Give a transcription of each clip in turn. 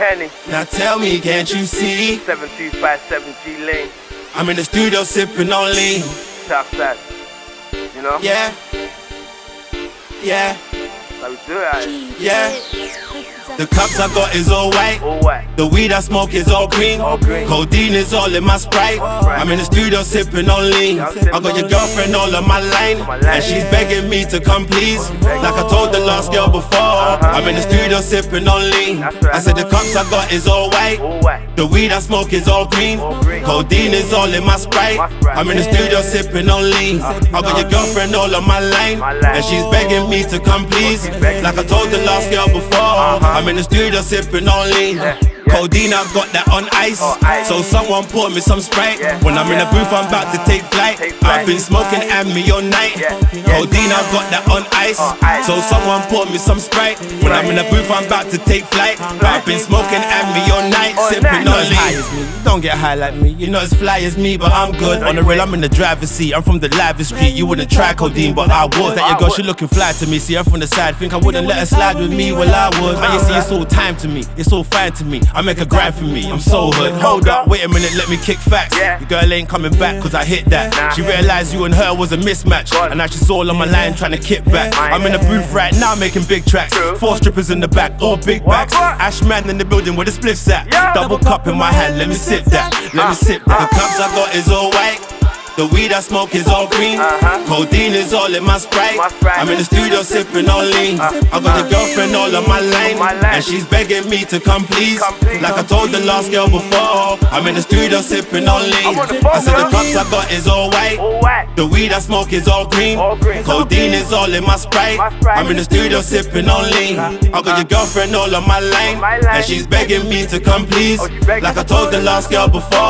Henney, Now tell me, can't you see? 7257 G Lane, I'm in the studio sipping on lean. Southside. You know? Yeah. Yeah. Yeah. The cups I got is all white. All white. The weed I smoke is all green. All green. Codeine is all in my sprite. I'm in the studio sipping on lean. I got your girlfriend all on my line. And she's begging me to come please. Like I told the last girl before. Uh-huh. I'm in the studio sipping on lean. I said the cups I got is all white. All white. The weed I smoke is all green. Codeine is all in my sprite. I'm in the studio sipping on lean. Uh, I got your girlfriend all on my line. My line. And she's begging me to come please. Like I told the last girl before. Uh-huh. I'm in the studio sipping on lean. Yeah. Codeine, I got that on ice. So someone pour me some sprite. Yeah. When I'm in the booth, I'm about to take flight. Take flight. I've been smoking and me all night. Yeah. Codeine, I got that on ice. So someone pour me some sprite. When I'm in the booth, I'm about to take flight. I've been smoking and me all night. All Sipping night. on lean. Don't get high like me. You're not as fly as me, but I'm good. On the rail, I'm in the driver's seat. I'm from the livest street. You wouldn't try codeine, but I would. That your girl, she looking fly to me. See her from the side. Think I wouldn't let her slide with me? Well, I would. Man, you see, it's all time to me. It's all fine to me. I make a grind for me. I'm so hood. Hold up, wait a minute, let me kick facts. Yeah. Your girl ain't coming back cause I hit that. Nah. She realized you and her was a mismatch. And now she's all on my line trying to kick back. My I'm in the booth right now making big tracks. True. Four strippers in the back, all big What, bags. what? Ashman in the building with a spliffs at. Yeah. Double cup in my hand, let me sip that. Let me ah. sip that. The ah. cups I got is all white. The weed I smoke is all green. Uh-huh. Codeine is all in my sprite. My Sprite. I'm in the studio sipping on lean. Uh, I got your girlfriend all on my line. My line. And she's begging me to come please. Come please. Like I told the last girl before. I'm in the studio sipping on lean. I'm on the phone, I said the cups I got is all white. All white. The weed I smoke is all green. All green. Codeine is all in my sprite. My Sprite. I'm in the studio sipping on lean. I got your girlfriend all on my line. My line. And she's begging me to come please. Oh. Like I told the last girl before.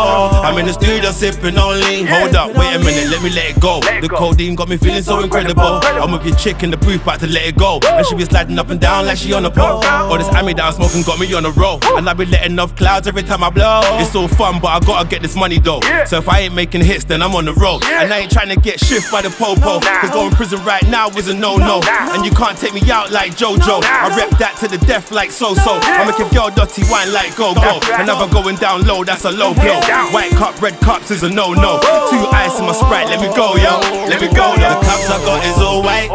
I'm in the studio sipping on lean. Hold up, wait a minute, let me let it go. The codeine got me feeling so incredible. I'm with your chick in the booth, about to let it go. And she be sliding up and down like she on a pole. All this Ami that I'm smoking got me on a roll. And I be letting off clouds every time I blow. It's all fun, but I gotta get this money though. So if I ain't making hits, then I'm on the road. And I ain't trying to get shift by the popo. Cause going prison right now is a no no. And you can't take me out like JoJo. I rep that to the death like so so. I make a girl dirty wine like go go. Another going down low, that's a low blow. White cup, red cups is a no no. Two ice in my sprite, let me go yo. Let me go yo. The cups I got is all white.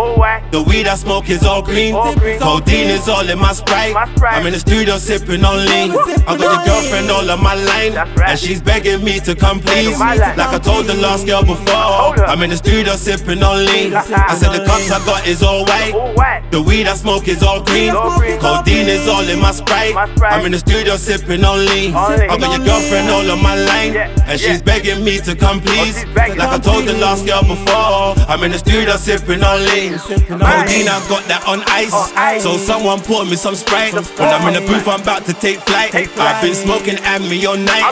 The weed I smoke is all green. All. Codeine is all in my sprite. I'm in the studio sipping on lean. I got your girlfriend all on my line. And she's begging me to come please. Like I told the last girl before. I'm in the studio sipping on lean. I said the cups I got is all white. The weed I smoke is all green. All. Codeine is all in my sprite. I'm in the studio sipping on lean. I got your girlfriend all on my line. And she's begging me to come please. Like I told the last girl before. I'm in the studio sipping on lean. Codeine I got that on ice. So someone pour me some sprite. When I'm in the booth, I'm about to take flight. I've been smoking and me all night.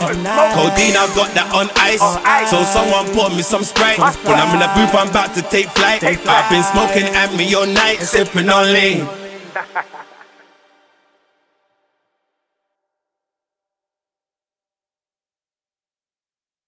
Codeine I got that on ice. So someone pour me some sprite. When I'm in the booth, I'm about to take flight. I've been smoking and me all night, sipping on lean.